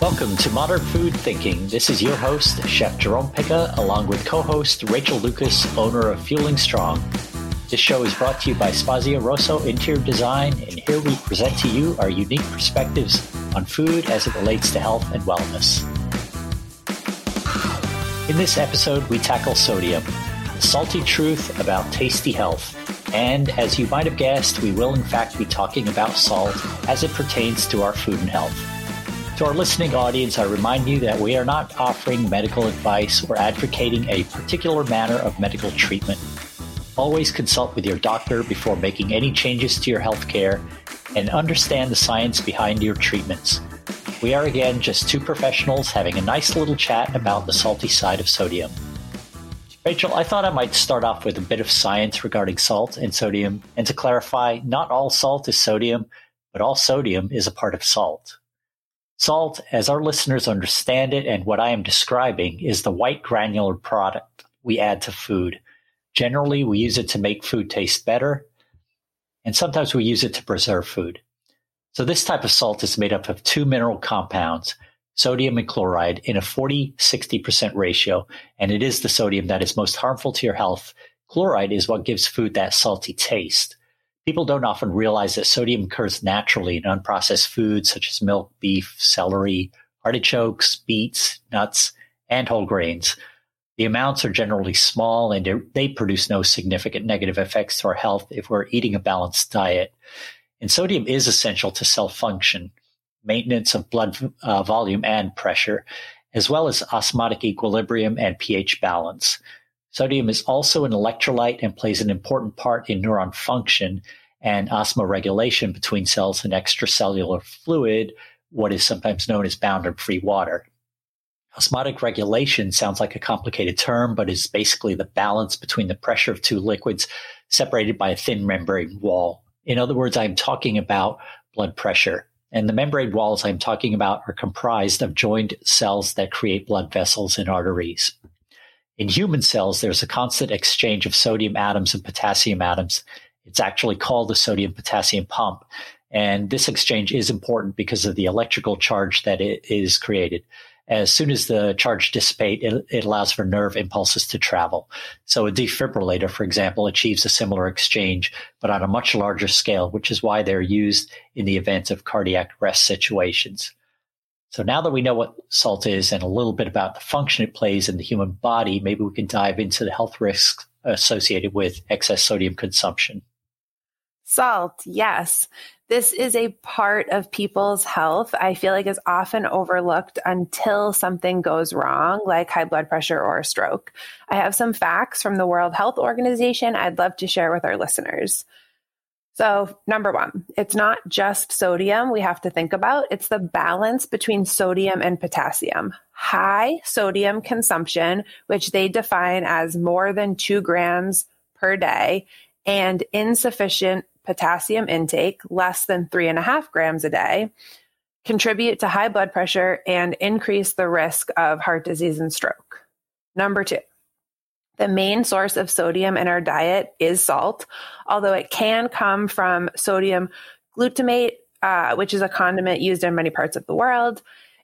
Welcome to Modern Food Thinking. This is your host, Chef Jerome Pica, along with co host Rachel Lucas, owner of Fueling Strong. This show is brought to you by Spazio Rosso Interior Design, and here we present to you our unique perspectives on food as it relates to health and wellness. In this episode, we tackle sodium, the salty truth about tasty health. And as you might have guessed, we will in fact be talking about salt as it pertains to our food and health. To our listening audience, I remind you that we are not offering medical advice or advocating a particular manner of medical treatment. Always consult with your doctor before making any changes to your health care and understand the science behind your treatments. We are again just two professionals having a nice little chat about the salty side of sodium. Rachel, I thought I might start off with a bit of science regarding salt and sodium, and to clarify, not all salt is sodium, but all sodium is a part of salt. Salt, as our listeners understand it and what I am describing, is the white granular product we add to food. Generally, we use it to make food taste better, and sometimes we use it to preserve food. So, this type of salt is made up of two mineral compounds, sodium and chloride, in a 40 60% ratio, and it is the sodium that is most harmful to your health. Chloride is what gives food that salty taste. People don't often realize that sodium occurs naturally in unprocessed foods such as milk, beef, celery, artichokes, beets, nuts, and whole grains. The amounts are generally small and they produce no significant negative effects to our health if we're eating a balanced diet. And sodium is essential to cell function, maintenance of blood uh, volume and pressure, as well as osmotic equilibrium and pH balance. Sodium is also an electrolyte and plays an important part in neuron function and osmoregulation between cells and extracellular fluid, what is sometimes known as boundary free water. Osmotic regulation sounds like a complicated term, but is basically the balance between the pressure of two liquids separated by a thin membrane wall. In other words, I'm talking about blood pressure. And the membrane walls I'm talking about are comprised of joined cells that create blood vessels and arteries. In human cells, there's a constant exchange of sodium atoms and potassium atoms. It's actually called the sodium potassium pump. And this exchange is important because of the electrical charge that it is created. As soon as the charge dissipates, it, it, allows for nerve impulses to travel. So a defibrillator, for example, achieves a similar exchange, but on a much larger scale, which is why they're used in the event of cardiac arrest situations. So now that we know what salt is and a little bit about the function it plays in the human body, maybe we can dive into the health risks associated with excess sodium consumption. Salt, yes. This is a part of people's health I feel like is often overlooked until something goes wrong, like high blood pressure or a stroke. I have some facts from the World Health Organization I'd love to share with our listeners. So, number one, it's not just sodium we have to think about, it's the balance between sodium and potassium. High sodium consumption, which they define as more than two grams per day, and insufficient potassium intake, less than three and a half grams a day, contribute to high blood pressure and increase the risk of heart disease and stroke. Number two, the main source of sodium in our diet is salt, although it can come from sodium glutamate, uh, which is a condiment used in many parts of the world.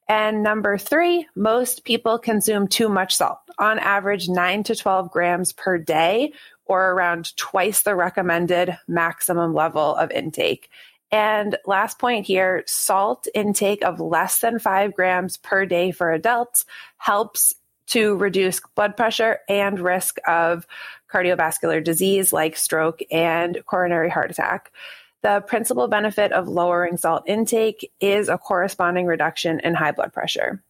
And number three, most people consume too much salt, on average, 9 to 12 grams per day, or around twice the recommended maximum level of intake. And last point here salt intake of less than five grams per day for adults helps to reduce blood pressure and risk of cardiovascular disease like stroke and coronary heart attack. The principal benefit of lowering salt intake is a corresponding reduction in high blood pressure.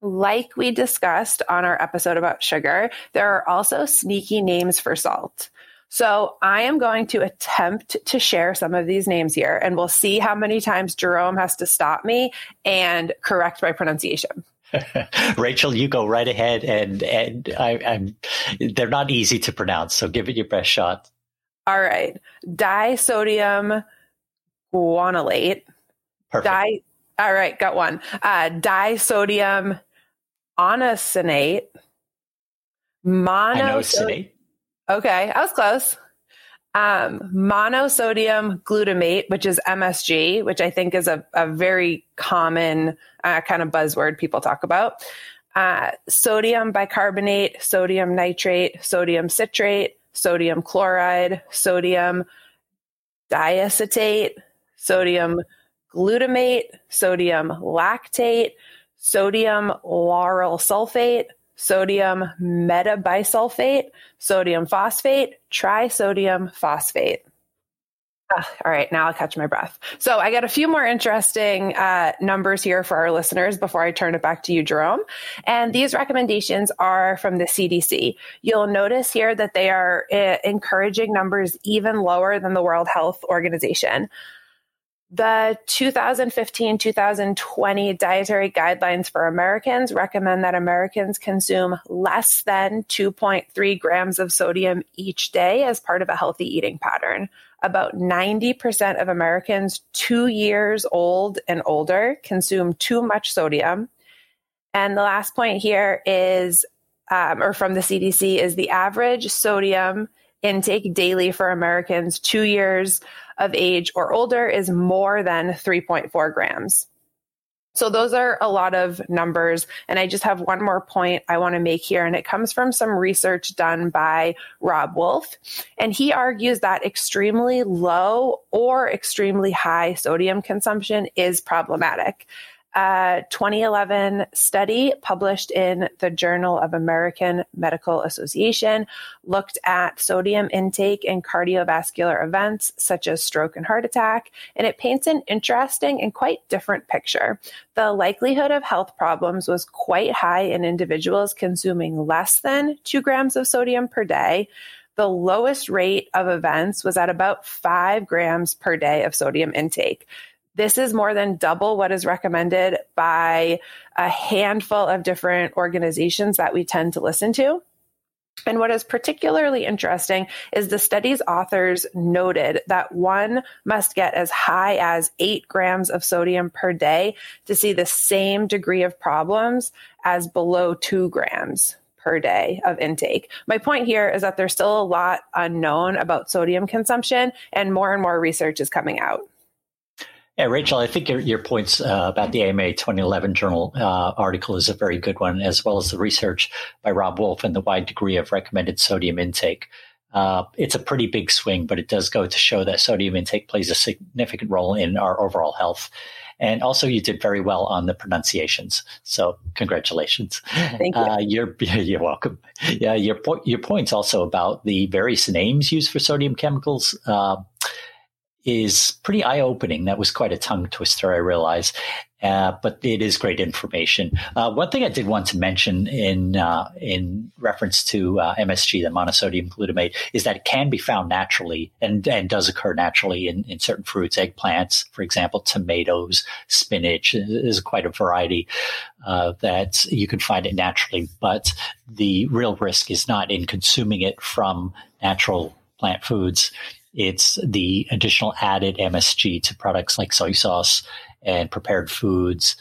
Like we discussed on our episode about sugar, there are also sneaky names for salt. So I am going to attempt to share some of these names here, and we'll see how many times Jerome has to stop me and correct my pronunciation. Rachel, you go right ahead, and and I, am they're not easy to pronounce, so give it your best shot. All right, disodium guanylate. Perfect. Di- all right, got one. Uh, disodium inosinate. Monosodium. Okay, I was close. Um, monosodium glutamate, which is MSG, which I think is a, a very common uh, kind of buzzword people talk about. Uh, sodium bicarbonate, sodium nitrate, sodium citrate, sodium chloride, sodium diacetate, sodium glutamate, sodium lactate, sodium lauryl sulfate, sodium metabisulfate, sodium phosphate, trisodium phosphate. Uh, all right, now I'll catch my breath. So I got a few more interesting uh, numbers here for our listeners before I turn it back to you, Jerome. And these recommendations are from the CDC. You'll notice here that they are uh, encouraging numbers even lower than the World Health Organization. The 2015 2020 dietary guidelines for Americans recommend that Americans consume less than 2.3 grams of sodium each day as part of a healthy eating pattern. About 90% of Americans two years old and older consume too much sodium. And the last point here is, um, or from the CDC, is the average sodium intake daily for Americans two years of age or older is more than 3.4 grams. So those are a lot of numbers. And I just have one more point I want to make here. And it comes from some research done by Robb Wolf. And he argues that extremely low or extremely high sodium consumption is problematic a 2011 study published in the Journal of American Medical Association looked at sodium intake in cardiovascular events such as stroke and heart attack, and it paints an interesting and quite different picture. The likelihood of health problems was quite high in individuals consuming less than two grams of sodium per day. The lowest rate of events was at about five grams per day of sodium intake. This is more than double what is recommended by a handful of different organizations that we tend to listen to. And what is particularly interesting is the study's authors noted that one must get as high as eight grams of sodium per day to see the same degree of problems as below two grams per day of intake. My point here is that there's still a lot unknown about sodium consumption, and more and more research is coming out. Yeah, Rachel, I think your, your points uh, about the AMA 2011 journal uh, article is a very good one, as well as the research by Robb Wolf and the wide degree of recommended sodium intake. Uh, it's a pretty big swing, but it does go to show that sodium intake plays a significant role in our overall health. And also, you did very well on the pronunciations. So, congratulations. Thank you. Uh, you're, you're welcome. Yeah, your, po- your points also about the various names used for sodium chemicals. Uh, is pretty eye opening. That was quite a tongue twister, I realize. Uh, but it is great information. Uh, one thing I did want to mention in uh, in reference to uh, MSG, the monosodium glutamate, is that it can be found naturally and, and does occur naturally in, in certain fruits, eggplants, for example, tomatoes, spinach. There's quite a variety uh, that you can find it naturally. But the real risk is not in consuming it from natural plant foods it's the additional added MSG to products like soy sauce and prepared foods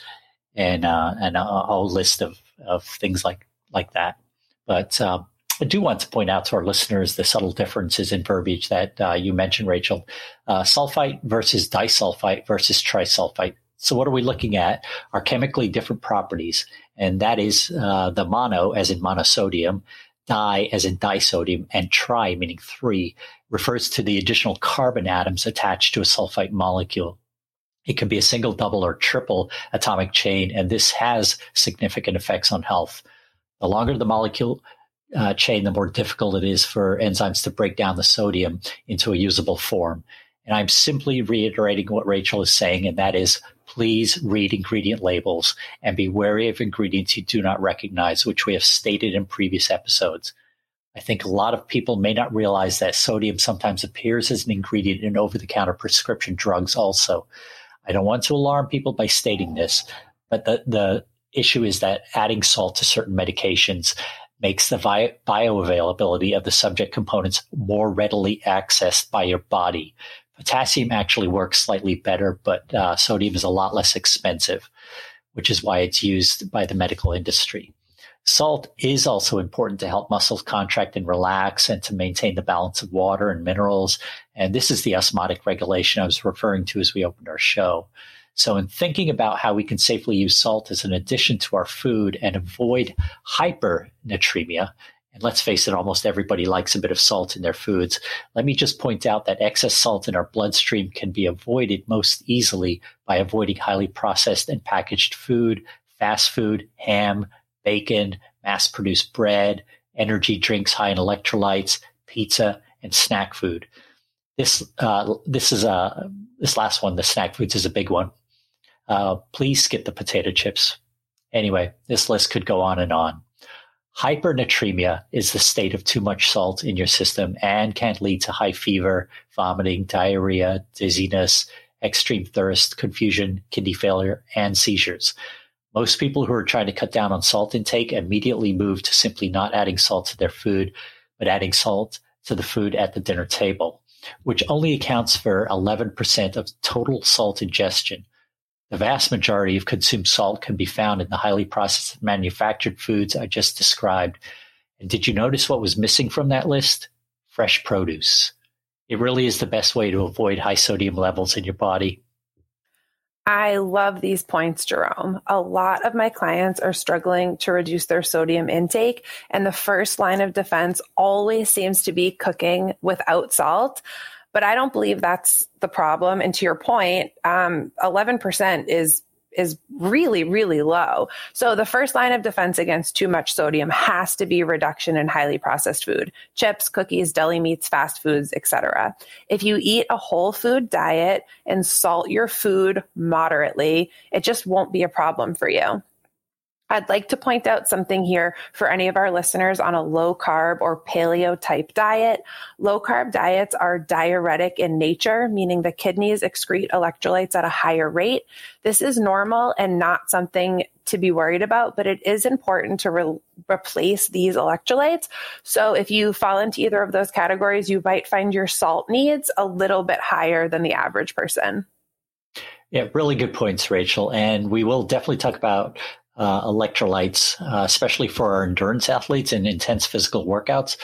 and uh, and a, whole list of, of things like like that. But uh, I do want to point out to our listeners the subtle differences in verbiage that uh, you mentioned, Rachel. Uh, sulfite versus disulfite versus trisulfite. So what are we looking at? Are chemically different properties, and that is uh, the mono, as in monosodium, di, as in disodium, and tri, meaning three, refers to the additional carbon atoms attached to a sulfite molecule. It can be a single, double, or triple atomic chain, and this has significant effects on health. The longer the molecule uh, chain, the more difficult it is for enzymes to break down the sodium into a usable form. And I'm simply reiterating what Rachel is saying, and that is please read ingredient labels and be wary of ingredients you do not recognize, which we have stated in previous episodes. I think a lot of people may not realize that sodium sometimes appears as an ingredient in over the counter prescription drugs also. I don't want to alarm people by stating this, but the, the issue is that adding salt to certain medications makes the bioavailability of the subject components more readily accessed by your body. Potassium actually works slightly better, but uh, sodium is a lot less expensive, which is why it's used by the medical industry. Salt is also important to help muscles contract and relax and to maintain the balance of water and minerals. And this is the osmotic regulation I was referring to as we opened our show. So, in thinking about how we can safely use salt as an addition to our food and avoid hypernatremia, and let's face it, almost everybody likes a bit of salt in their foods. Let me just point out that excess salt in our bloodstream can be avoided most easily by avoiding highly processed and packaged food, fast food, ham, bacon, mass produced bread, energy drinks high in electrolytes, pizza, and snack food. This uh, this is a uh, this last one, the snack foods, is a big one. Uh, please skip the potato chips. Anyway, this list could go on and on. Hypernatremia is the state of too much salt in your system and can lead to high fever, vomiting, diarrhea, dizziness, extreme thirst, confusion, kidney failure, and seizures. Most people who are trying to cut down on salt intake immediately move to simply not adding salt to their food, but adding salt to the food at the dinner table, which only accounts for 11% of total salt ingestion. The vast majority of consumed salt can be found in the highly processed and manufactured foods I just described. And did you notice what was missing from that list? Fresh produce. It really is the best way to avoid high sodium levels in your body. I love these points, Jerome. A lot of my clients are struggling to reduce their sodium intake, and the first line of defense always seems to be cooking without salt. But I don't believe that's the problem. And to your point, um, 11% is is really, really low. So the first line of defense against too much sodium has to be reduction in highly processed food, chips, cookies, deli meats, fast foods, etc. If you eat a whole food diet and salt your food moderately, it just won't be a problem for you. I'd like to point out something here for any of our listeners on a low carb or paleo type diet. Low carb diets are diuretic in nature, meaning the kidneys excrete electrolytes at a higher rate. This is normal and not something to be worried about, but it is important to re- replace these electrolytes. So if you fall into either of those categories, you might find your salt needs a little bit higher than the average person. Yeah, really good points, Rachel. And we will definitely talk about electrolytes, uh, especially for our endurance athletes and intense physical workouts.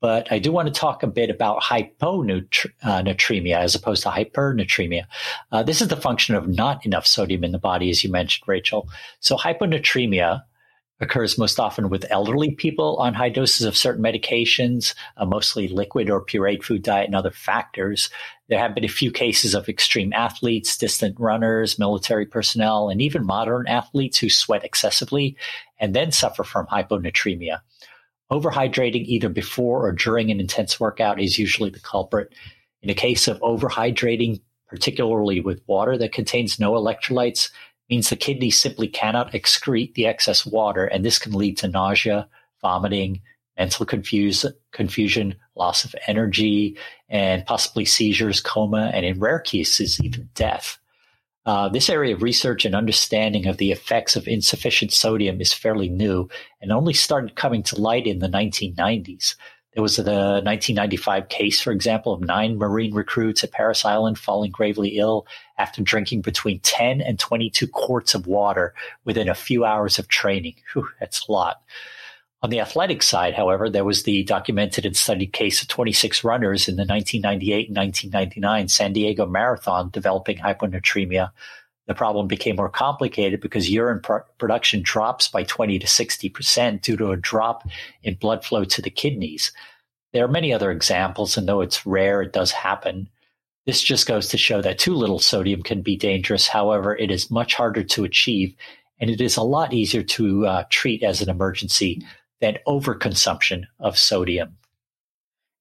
But I do want to talk a bit about hyponatremia uh, as opposed to hypernatremia. Uh, this is the function of not enough sodium in the body, as you mentioned, Rachel. So hyponatremia occurs most often with elderly people on high doses of certain medications, uh, mostly liquid or pureed food diet and other factors. There have been a few cases of extreme athletes, distant runners, military personnel, and even modern athletes who sweat excessively and then suffer from hyponatremia. Overhydrating either before or during an intense workout is usually the culprit. In a case of overhydrating, particularly with water that contains no electrolytes, means the kidney simply cannot excrete the excess water, and this can lead to nausea, vomiting, mental confuse, confusion, loss of energy, and possibly seizures, coma, and in rare cases, even death. Uh, this area of research and understanding of the effects of insufficient sodium is fairly new and only started coming to light in the 1990s. There was the 1995 case, for example, of nine Marine recruits at Parris Island falling gravely ill after drinking between 10 and 22 quarts of water within a few hours of training. Whew, that's a lot. On the athletic side, however, there was the documented and studied case of 26 runners in the 1998 and 1999 San Diego Marathon developing hyponatremia the problem became more complicated because urine pr- production drops by 20 to 60% due to a drop in blood flow to the kidneys. There are many other examples, and though it's rare, it does happen. This just goes to show that too little sodium can be dangerous. However, it is much harder to achieve, and it is a lot easier to uh, treat as an emergency than overconsumption of sodium.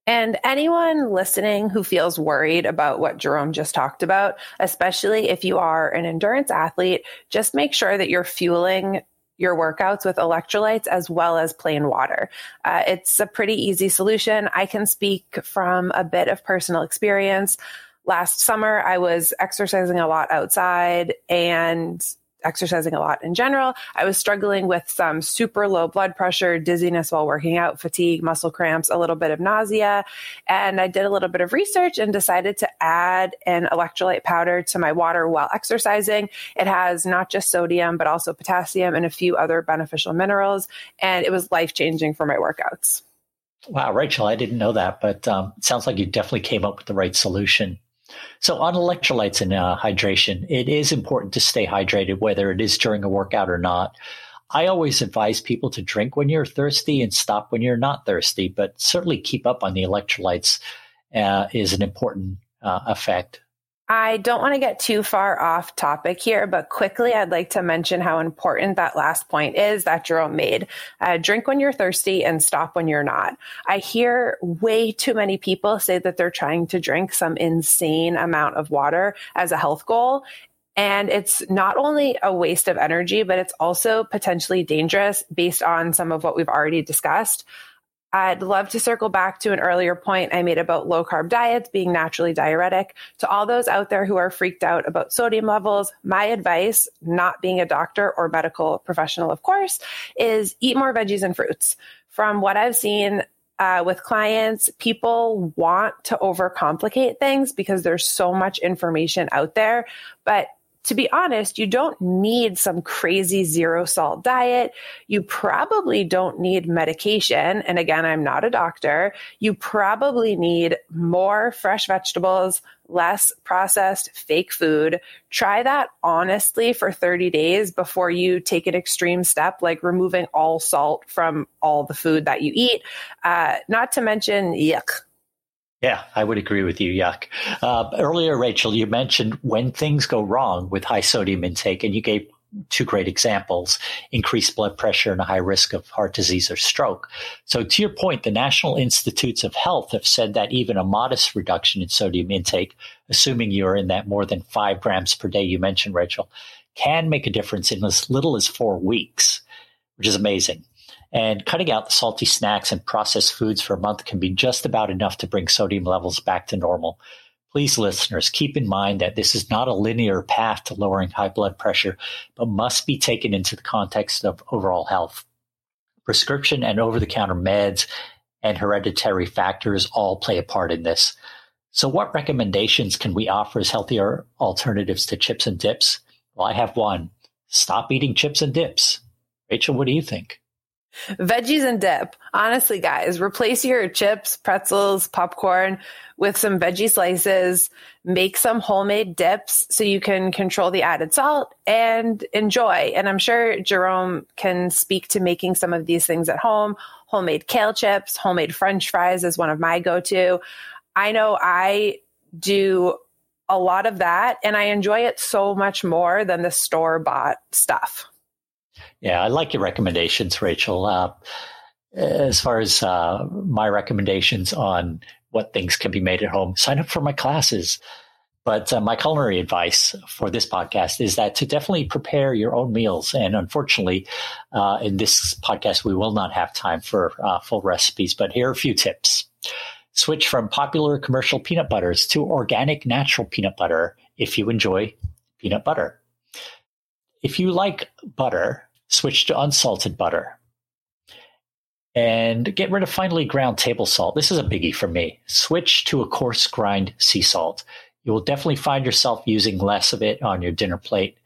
And anyone listening who feels worried about what Jerome just talked about, especially if you are an endurance athlete, just make sure that you're fueling your workouts with electrolytes as well as plain water. Uh, it's a pretty easy solution. I can speak from a bit of personal experience. Last summer, I was exercising a lot outside and exercising a lot in general. I was struggling with some super low blood pressure, dizziness while working out, fatigue, muscle cramps, a little bit of nausea. And I did a little bit of research and decided to add an electrolyte powder to my water while exercising. It has not just sodium, but also potassium and a few other beneficial minerals. And it was life changing for my workouts. Wow, Rachel, I didn't know that, but um, sounds like you definitely came up with the right solution. So, on electrolytes and uh, hydration, it is important to stay hydrated, whether it is during a workout or not. I always advise people to drink when you're thirsty and stop when you're not thirsty, but certainly keep up on the electrolytes uh, is an important uh, effect. I don't want to get too far off topic here, but quickly, I'd like to mention how important that last point is that Jerome made. Uh, drink when you're thirsty and stop when you're not. I hear way too many people say that they're trying to drink some insane amount of water as a health goal. And it's not only a waste of energy, but it's also potentially dangerous based on some of what we've already discussed. I'd love to circle back to an earlier point I made about low carb diets being naturally diuretic. To all those out there who are freaked out about sodium levels, my advice, not being a doctor or medical professional, of course, is eat more veggies and fruits. From what I've seen, uh, with clients, people want to overcomplicate things because there's so much information out there. But to be honest, you don't need some crazy zero salt diet. You probably don't need medication. And again, I'm not a doctor. You probably need more fresh vegetables, less processed fake food. Try that honestly for 30 days before you take an extreme step like removing all salt from all the food that you eat. Uh, not to mention, yuck, yeah, I would agree with you, Yuck. Uh, earlier, Rachel, you mentioned when things go wrong with high sodium intake, and you gave two great examples increased blood pressure and a high risk of heart disease or stroke. So, to your point, the National Institutes of Health have said that even a modest reduction in sodium intake, assuming you're in that more than five grams per day you mentioned, Rachel, can make a difference in as little as four weeks, which is amazing. And cutting out the salty snacks and processed foods for a month can be just about enough to bring sodium levels back to normal. Please, listeners, keep in mind that this is not a linear path to lowering high blood pressure, but must be taken into the context of overall health. Prescription and over the counter meds and hereditary factors all play a part in this. So, what recommendations can we offer as healthier alternatives to chips and dips? Well, I have one stop eating chips and dips. Rachel, what do you think? Veggies and dip. Honestly, guys, replace your chips, pretzels, popcorn with some veggie slices. Make some homemade dips so you can control the added salt and enjoy. And I'm sure Jerome can speak to making some of these things at home. Homemade kale chips, homemade french fries is one of my go to. I know I do a lot of that and I enjoy it so much more than the store bought stuff. Yeah, I like your recommendations, Rachel. Uh, as far as uh, my recommendations on what things can be made at home, sign up for my classes. But uh, my culinary advice for this podcast is that to definitely prepare your own meals. And unfortunately, uh, in this podcast, we will not have time for uh, full recipes, but here are a few tips. Switch from popular commercial peanut butters to organic natural peanut butter if you enjoy peanut butter. If you like butter, switch to unsalted butter. And get rid of finely ground table salt. This is a biggie for me. Switch to a coarse grind sea salt. You will definitely find yourself using less of it on your dinner plate.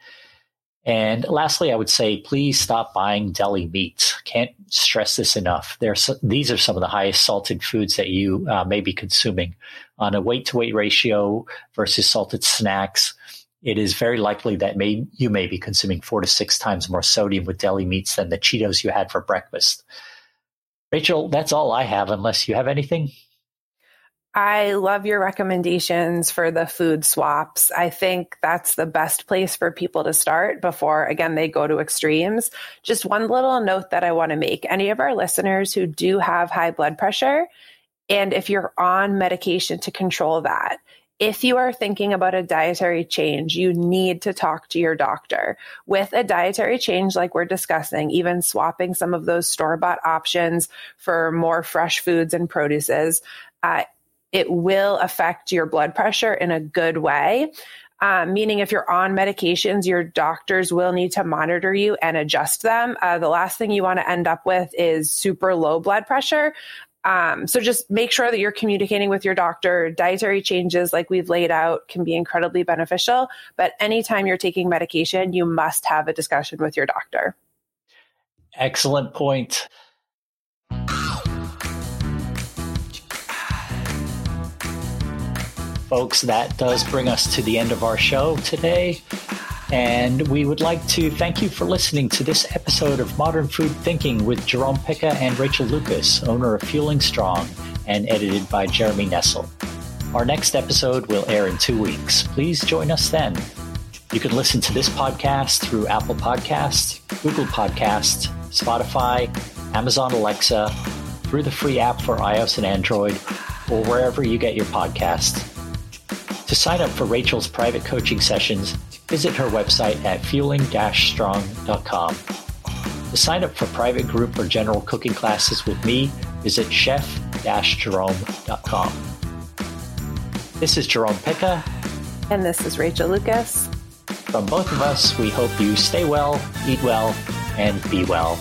And lastly, I would say please stop buying deli meats. Can't stress this enough. These are some of the highest salted foods that you uh, may be consuming on a weight to weight ratio versus salted snacks it is very likely that may, you may be consuming four to six times more sodium with deli meats than the Cheetos you had for breakfast. Rachel, that's all I have, unless you have anything. I love your recommendations for the food swaps. I think that's the best place for people to start before, again, they go to extremes. Just one little note that I want to make any of our listeners who do have high blood pressure, and if you're on medication to control that, if you are thinking about a dietary change, you need to talk to your doctor. With a dietary change, like we're discussing, even swapping some of those store bought options for more fresh foods and produces, uh, it will affect your blood pressure in a good way. Um, meaning, if you're on medications, your doctors will need to monitor you and adjust them. Uh, the last thing you want to end up with is super low blood pressure. Um, so just make sure that you're communicating with your doctor. Dietary changes, like we've laid out, can be incredibly beneficial. But anytime you're taking medication, you must have a discussion with your doctor. Excellent point. Folks, that does bring us to the end of our show today. And we would like to thank you for listening to this episode of Modern Food Thinking with Jerome Picca and Rachel Lucas, owner of Fueling Strong, and edited by Jeremy Nessel. Our next episode will air in two weeks. Please join us then. You can listen to this podcast through Apple Podcasts, Google Podcasts, Spotify, Amazon Alexa, through the free app for iOS and Android, or wherever you get your podcasts. To sign up for Rachel's private coaching sessions, visit her website at fueling-strong.com. To sign up for private group or general cooking classes with me, visit chef-jerome.com. This is Jerome Picca. And this is Rachel Lucas. From both of us, we hope you stay well, eat well, and be well.